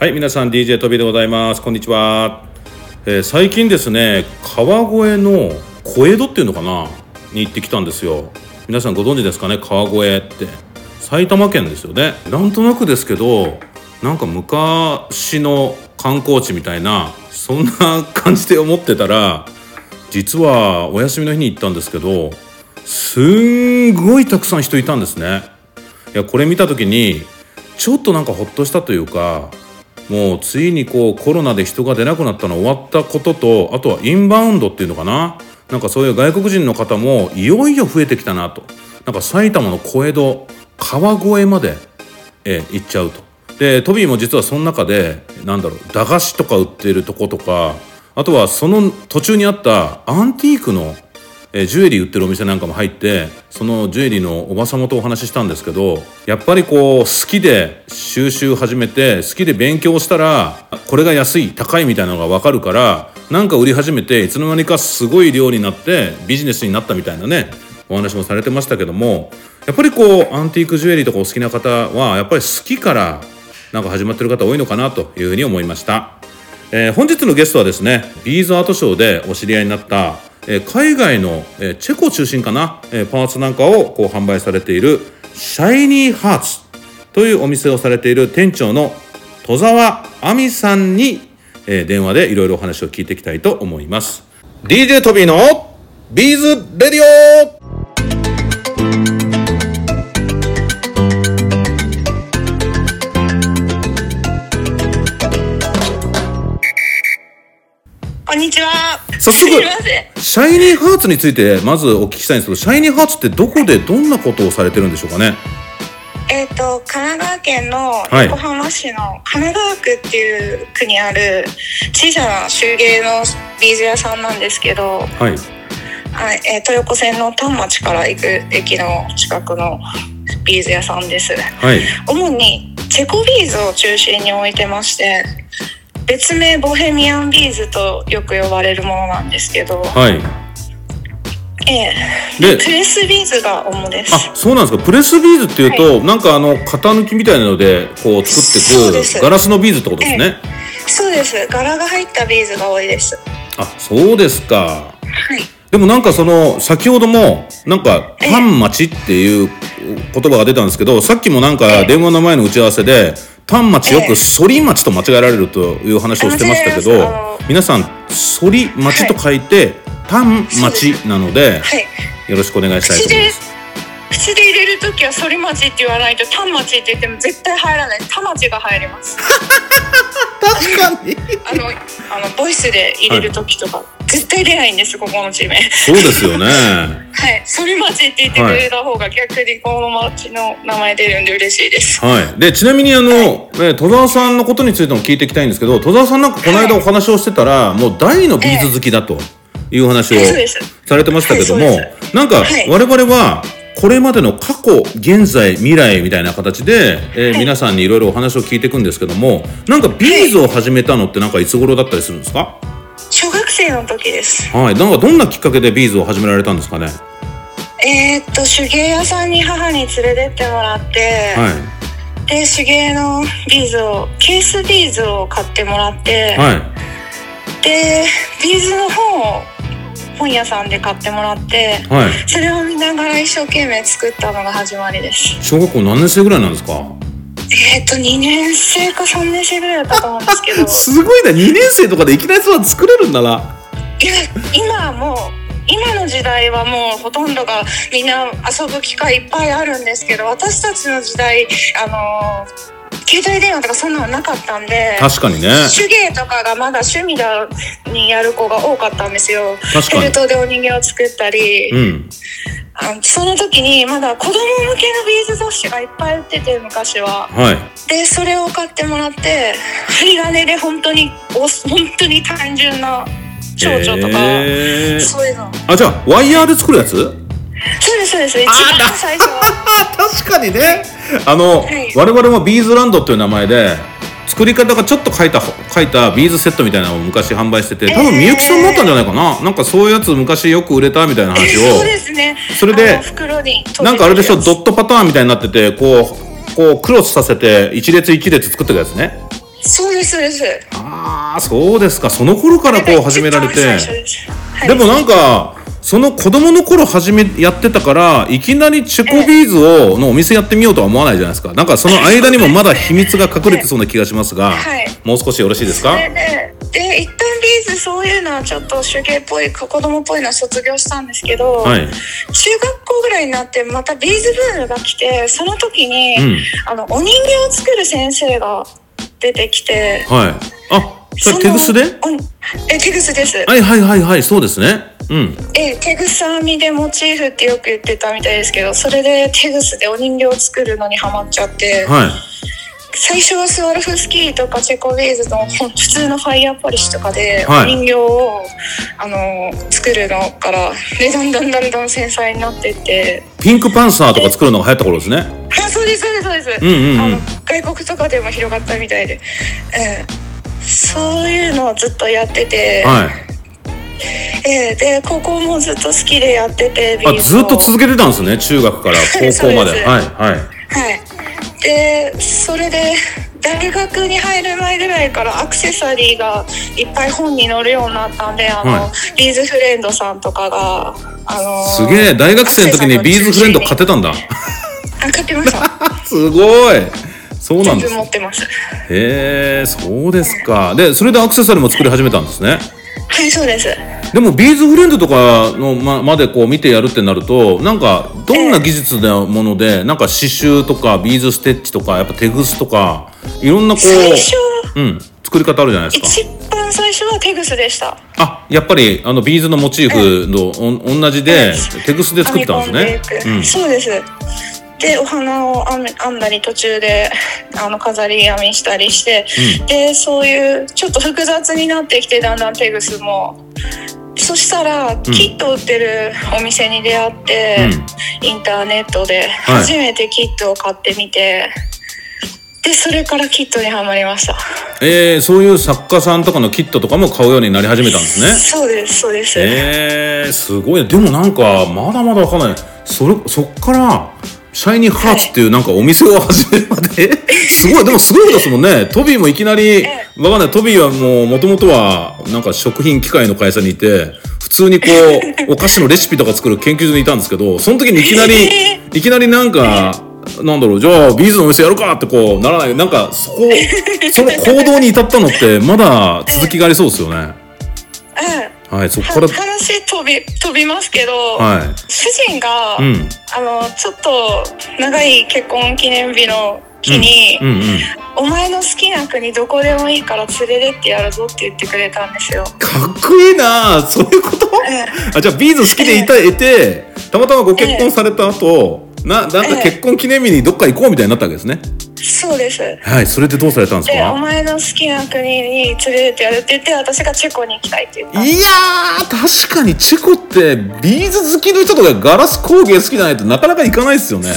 はい、皆さん DJ トビでございます。こんにちは。えー最近ですね、川越の小江戸っていうのかな？に行ってきたんですよ。皆さんご存知ですかね、川越って。埼玉県ですよね。なんとなくですけど、なんか昔の観光地みたいな、そんな感じで思ってたら、実はお休みの日に行ったんですけど、すんごいたくさん人いたんですね。いや、これ見た時に、ちょっとなんかほっとしたというか、もうついにこうコロナで人が出なくなったの終わったこととあとはインバウンドっていうのかな？なんかそういう外国人の方もいよいよ増えてきたなと。なんか埼玉の小江戸川越まで、え行っちゃうと。でトビーも実はその中でなんだろう駄菓子とか売ってるとことかあとはその途中にあったアンティークのえージュエリー売ってるお店なんかも入ってそのジュエリーのおば様とお話ししたんですけどやっぱりこう好きで収集始めて好きで勉強したらこれが安い高いみたいなのが分かるからなんか売り始めていつの間にかすごい量になってビジネスになったみたいなねお話もされてましたけどもやっぱりこうアンティークジュエリーとかお好きな方はやっぱり好きからなんか始まってる方多いのかなというふうに思いました。えー本日のゲストはですねビーズアートショーでお知り合いになった、え海外の、えチェコ中心かな、えパーツなんかをこう販売されているシャイニーハーツというお店をされている店長の戸沢亜美さんに、え電話でいろいろお話を聞いていきたいと思います。DJ トビーのビーズレディオ！こんにちは。早速。シャイニーハーツについてまずお聞きしたいんですけどシャイニーハーツってどこでどんなことをされてるんでしょうかね？えっ、と、神奈川県のはい横浜市の神奈川区っていう区にある小さな手芸のビーズ屋さんなんですけど、はいはい、えー東横線の反町っていう駅の近くのビーズ屋さんです。はい主にチェコビーズを中心に置いてまして、別名ボヘミアンビーズとよく呼ばれるものなんですけど、はい。ええ。でプレスビーズが主です。あそうなんですか？プレスビーズっていうと、なんかあの型抜きみたいなのでこう作っていくガラスのビーズってことですね、そうです。柄が入ったビーズが多いです。あそうですか。はい。でもなんかその先ほどもなんかパン待ちっていう言葉が出たんですけどさっきもなんか電話の前の打ち合わせでパン待ちよく反り待ちと間違えられるという話をしてましたけど皆さん反り待ちと書いてパン待ちなのではい。よろしくお願いしたいと思います。口で入れるときは反り町って言わないと単町って言っても絶対入らない。田町が入ります。確かにあのあのボイスで入れるときとか、絶対出ないんですここの地名。そうですよね はい。反り町って言ってくれた方が逆にこの町の名前出るんで嬉しいです。はい。で、ちなみにあの、え戸沢さんのことについても聞いていきたいんですけど、戸沢さんなんかこの間お話をしてたら、もう大のビーズ好きだという話を。されてましたけども、はいなんかはい我々は、これまでの過去、現在、未来みたいな形で、えーはい皆さんにいろいろお話を聞いていくんですけども、なんかビーズを始めたのってなんかいつ頃だったりするんですか？小学生の時です。はい。なんかどんなきっかけでビーズを始められたんですかね？えーっと手芸屋さんに母に連れてってもらって、はい。で手芸のビーズをケースビーズを買ってもらって、はい。でビーズの本を本屋さんで買ってもらってはい。それを見ながら一生懸命作ったのが始まりです小学校何年生ぐらいなんですか？えっ、と2年生か3年生ぐらいだったと思うんですけどすごいな、2年生とかでいきなりそんな作れるんだな。いや今はもう今の時代はもうほとんどがみんな遊ぶ機会いっぱいあるんですけど私たちの時代あのー携帯電話とかそんなのなかったんで確かにね。手芸とかがまだ趣味だにやる子が多かったんですよ。確かにフェルトでお人形を作ったり、うん。あその時にまだ子供向けのビーズ雑誌がいっぱい売ってて昔は。はい。でそれを買ってもらって針金で本当にお本当に単純な蝶々とか、へーそういうの。あ、じゃあ、ワイヤーで作るやつ？そうですそうです一番最初は。あ、確かにね。あの、はい我々もビーズランドっていう名前で、作り方がちょっと書いた、書いたビーズセットみたいなのを昔販売してて、多分みゆきさんだったんじゃないかな？なんかそういうやつ昔よく売れたみたいな話をそう。ですね。それでなんかあれでしょ、ドットパターンみたいになってて、こう、こうクロスさせて、一列一列作ってくやつね。そうですそうですああそうですかその頃からこう始められてですはいでもなんかその子供の頃始めやってたからいきなりチェコビーズをのお店やってみようとは思わないじゃないですか。なんかその間にもまだ秘密が隠れてそうな気がしますが、はい。もう少しよろしいですか？ででで一旦ビーズそういうのはちょっと手芸っぽい子供っぽいのは卒業したんですけど、はい。中学校ぐらいになってまたビーズブームが来てその時に、うん。あのお人形を作る先生が出てきてはい。あそれの手ぐすで？おえ手ぐすです、はいはいはいはいそうですね。うん。え手ぐす編みでモチーフってよく言ってたみたいですけどそれで手ぐすでお人形を作るのにハマっちゃって、はい。最初はスワルフスキーとかチェコビーズの普通のファイヤーポリッシュとかでおはい。人形を、あの作るのからでだんだんだんだん繊細になってってピンクパンサーとか作るのが流行った頃ですねあそうですそうですそうです、うんうんうんあの外国とかでも広がったみたいで、えーそういうのをずっとやってて、はい。えーで高校もずっと好きでやっててビあずっと続けてたんですね中学から高校まで。です。はいはい。はい。で、それで大学に入る前ぐらいからアクセサリーがいっぱい本に載るようになったんで、あの、はビーズフレンドさんとかが、あのすげえ大学生の時にビーズフレンド買ってた。たんだ。あ、買ってました。すごいそうなんです持ってます。へえそうですか。でそれでアクセサリーも作り始めたんですね。はい、そうです。でもビーズフレンドとかのままでこう見てやるってなるとなんかどんな技術のものでなんか刺繍とかビーズステッチとかやっぱ手ぐすとかいろんなこ最初、う、うん、作り方あるじゃないですか。一番最初はテグスでした。あやっぱりあのビーズのモチーフのお同じで手ぐす。で作ってたんですね。うん。そうです。でお花を編んだり途中で あの飾り編みしたりして、でそういうちょっと複雑になってきてだんだんテグスも。そしたら、キット売ってるお店に出会って、インターネットではい。初めてキットを買ってみて、でそれからキットにはまりました。えー、そういう作家さんとかのキットとかも買うようになり始めたんですね。そうですそうです、えー、すごい。でもなんかまだまだわかんない。それそっからシャイニーハーツっていうなんかお店を始めるまで。すごいでもすごいですもんね。トビーもいきなりわかんない。トビーはもうもともとはなんか食品機械の会社にいて普通にこう お菓子のレシピとか作る研究所にいたんですけどその時にいきなりいきなりなんかなんだろうじゃあビーズのお店やるかってこうならない。なんかそこその行動に至ったのってまだ続きがありそうですよね。うんはいそこから話飛び飛びますけど、は主人が、いうん。あのちょっと長い結婚記念日の日に、うんうんお前の好きな国どこでもいいから連れてってやるぞって言ってくれたんですよ。かっこいいなそういうこと？あじゃあビーズ好きでいたいてたまたまご結婚された後ななんか結婚記念日にどっか行こうみたいになったわけですねそうです。はいそれでどうされたんですで、おか前の好きな国に連れてってやるって言って、私がチェコに行きたいって言った。いやー確かにチェコってビーズ好きの人とかガラス工芸好きじゃないとなかなか行かないですよね。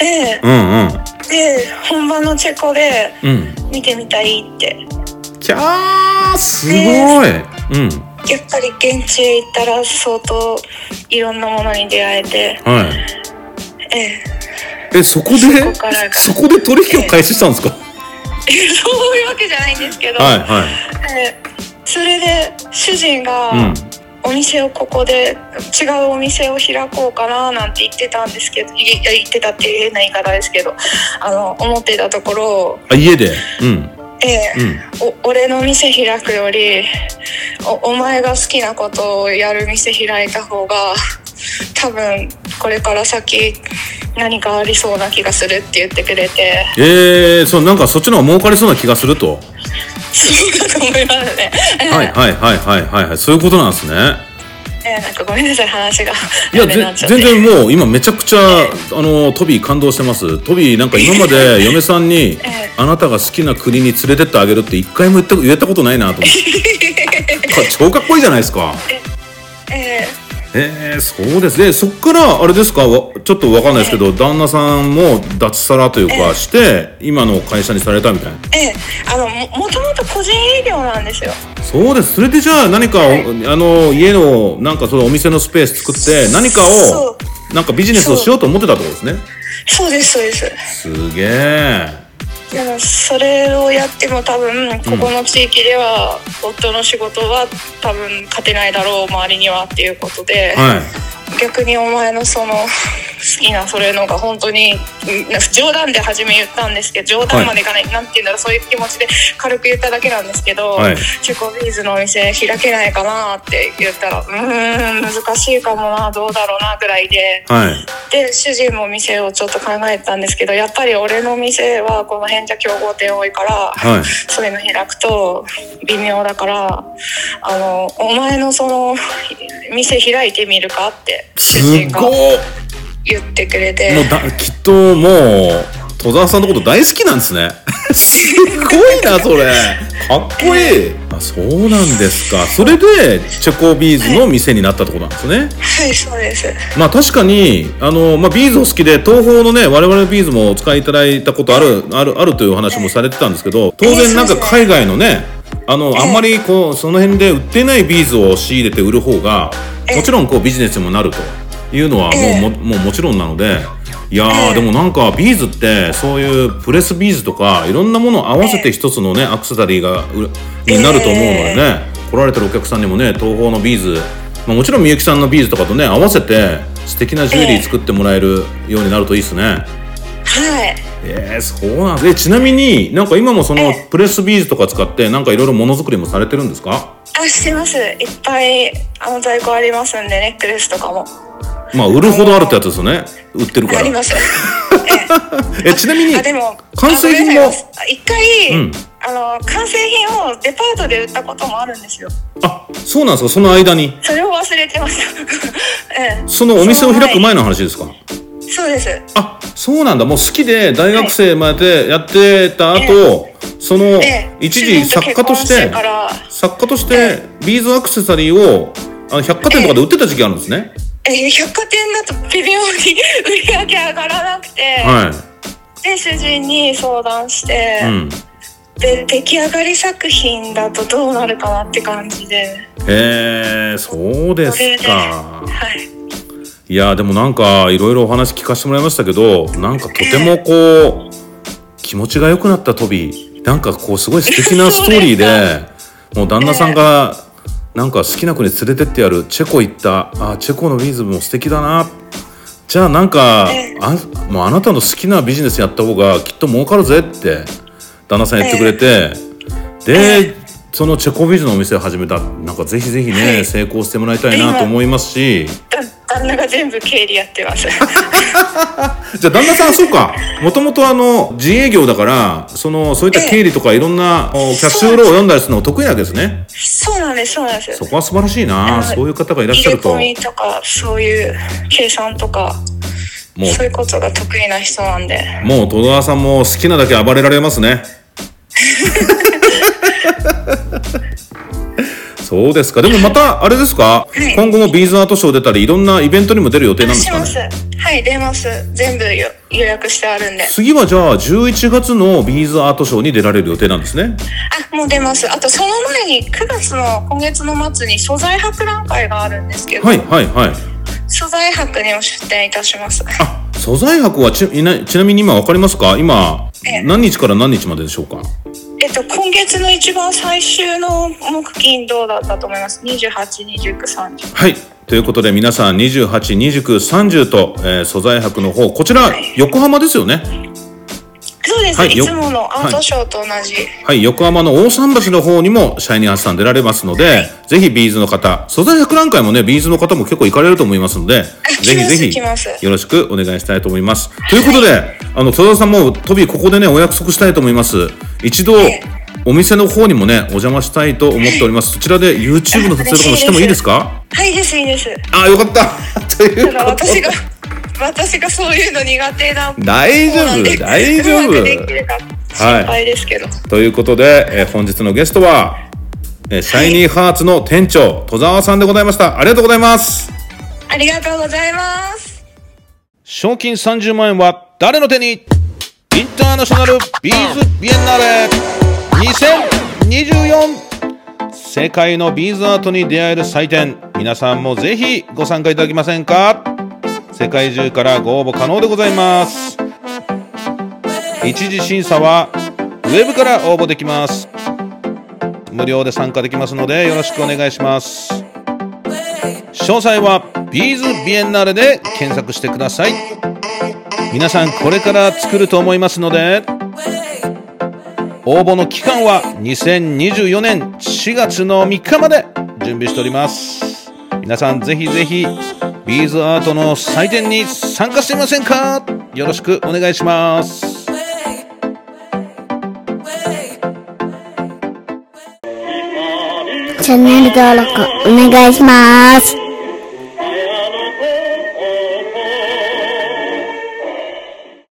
ええ。うんうん。で、本場のチェコでうん見てみたいって。キャーすごい。うん。やっぱり現地へ行ったら相当いろんなものに出会えて、はい。えええそこでそこで取引を開始したんですか？そういうわけじゃないんですけど、はいはい。えーそれで主人が、うん。お店をここで違うお店を開こうかななんて言ってたんですけど言ってたって変な言い方ですけどあの思ってたところ、あ家で？うん。えーうん。お俺の店開くよりおお前が好きなことをやる店開いた方が多分これから先何かありそうな気がするって言ってくれて。えー、そうなんかそっちの方が儲かりそうな気がすると。そうだと思いますね。はいはいはいはいはいはいそういうことなんですね。えーなんかごめんなさい話がいや全然もう今めちゃくちゃあのトビー感動してます。トビーなんか今まで 嫁さんにええ。あなたが好きな国に連れてってあげるって一回も言った言えたことないなと思って。か 超かっこいいじゃないですか。ええー、そうですね。そっからあれですか？わちょっとわかんないですけど、旦那さんも脱サラというかして、今の会社にされたみたいな。ーえ。ーあのももともと個人営業なんですよ。そうです。それでじゃあ何か、おあの家のなんかそのお店のスペース作って何かそをなんかビジネスをしようと思ってたってことですね。そうですそうです。すげえでもそれをやっても多分ここの地域では夫の仕事は多分勝てないだろう周りにはっていうことで、はい。逆にお前のその好きなそれのが本当にうん冗談で初め言ったんですけど冗談までいかない、なんて言うんだろうそういう気持ちで軽く言っただけなんですけど、はい。チョコビーズのお店開けないかなって言ったらうーん難しいかもなどうだろうなぐらいで。はい。で主人も店をちょっと考えてたんですけどやっぱり俺の店はこの辺じゃ競合店多いから、はい。そういうの開くと微妙だからあのお前のその店開いてみるかって主人がすごい言ってくれて。もうだきっともう戸沢さんのこと大好きなんですね。すごいなそれ。かっこいい。あそうなんですか。それでチョコビーズの店になったところなんですね。はいそうです。まあ確かにあの、まあ、ビーズお好きで東宝のね我々のビーズもお使いいただいたことあるあるあるというお話もされてたんですけど当然なんか海外のねあのあんまりこうその辺で売ってないビーズを仕入れて売る方がもちろんこうビジネスにもなるというのはもうももうもちろんなので。いやーでもなんかビーズってそういうプレスビーズとかいろんなものを合わせて一つのねアクセサリーがうになると思うのでね来られてるお客さんにもね東宝のビーズまあ、もちろんミユキさんのビーズとかとね合わせて素敵なジュエリー作ってもらえるようになるといいですね。はいえー、そうなんでちなみになんか今もそのええ。プレスビーズとか使ってなんかいろいろものづくりもされてるんですか？あしてます。いっぱいあの在庫ありますんでネックレスとかも。まあ売るほどあるってやつですよね。売ってるから。あります。えちなみにあでも完成品も？一回、うん。あの完成品をデパートで売ったこともあるんですよ。あそうなんですか？その間に？それを忘れてました。ええ。そのお店を開く前の話ですか？そうです。あそうなんだ。もう好きで大学生までやってた後、そのええ。一時作家として作家としてビーズアクセサリーをあの百貨店とかで売ってた時期あるんですね。えー百貨店だと微妙に売り上げ上がらなくて、はで主人に相談して、い。うん。で出来上がり作品だとどうなるかなって感じで。へえそうですか。はいいやでもなんかいろいろお話聞かせてもらいましたけどなんかとてもこう気持ちが良くなったトビなんかこうすごい素敵なストーリーで もう旦那さんがなんか好きな国連れてってやるチェコ行ったあチェコのビーズも素敵だな。じゃあなんかえあもうあなたの好きなビジネスやった方がきっと儲かるぜって旦那さん言ってくれてでそのチェコビーズのお店を始めた。なんかぜひぜひね、はい。成功してもらいたいなと思いますし。だ旦那が全部経理やってます。じゃあ旦那さんそうか。もともとあの自営業だからそのそういった経理とかいろんなおキャッシュフローを読んだりするの得意なわけですね。そうなんですそうなんです。そこは素晴らしいな。あそういう方がいらっしゃると。入れ込みとかそういう計算とかもそういうことが得意な人なんで。うもう戸川さんも好きなだけ暴れられますね そうですか。でもまたあれですか、い。今後もビーズアートショー出たりいろんなイベントにも出る予定なんですかします。ねはい出ます。全部よ予約してあるんで。次はじゃあ11月のビーズアートショーに出られる予定なんですね？あもう出ます。あとその前に9月の今月の末に素材博覧会があるんですけど、はいはいはい。素材博にも出店いたします。あ素材博はちいなちなみに今わかりますか？今ええ。何日から何日まででしょうか？えっと今月の一番最終の木金土だったと思います？282930はい。ということで皆さん282930と、えー素材博の方こちら横浜ですよね？そうです、はいよい、つものアートショーと同じ、はい横浜の大桟橋の方にもシャイニーハッサン出られますので、ぜひビーズの方素材博覧会もねビーズの方も結構行かれると思いますのでぜひぜひよろしくお願いしたいと思います。ということで、あの戸田さんもトビーここでねお約束したいと思います。一度えお店の方にもねお邪魔したいと思っております。そちらで YouTube の撮影とかもしてもいいですか？はいいいです。いいです。ああよかった。ということ私が 私がそういうの苦手な大丈夫大丈夫。心配ですけど、ということで、えー本日のゲストは、えーシャイニーハーツの店長戸沢さんでございました。ありがとうございます。ありがとうございます。賞金30万円は誰の手に？インターナショナルビーズビエンナーレ。2024世界のビーズアートに出会える祭典。皆さんもぜひご参加いただけませんか？世界中からご応募可能でございます。一次審査はウェブから応募できます。無料で参加できますのでよろしくお願いします。詳細はビーズビエンナーレで検索してください。皆さんこれから作ると思いますので応募の期間は2024年4月の3日まで準備しております。皆さんぜひぜひビーズアートの祭典に参加してみませんか？よろしくお願いしますチャンネル登録お願いします。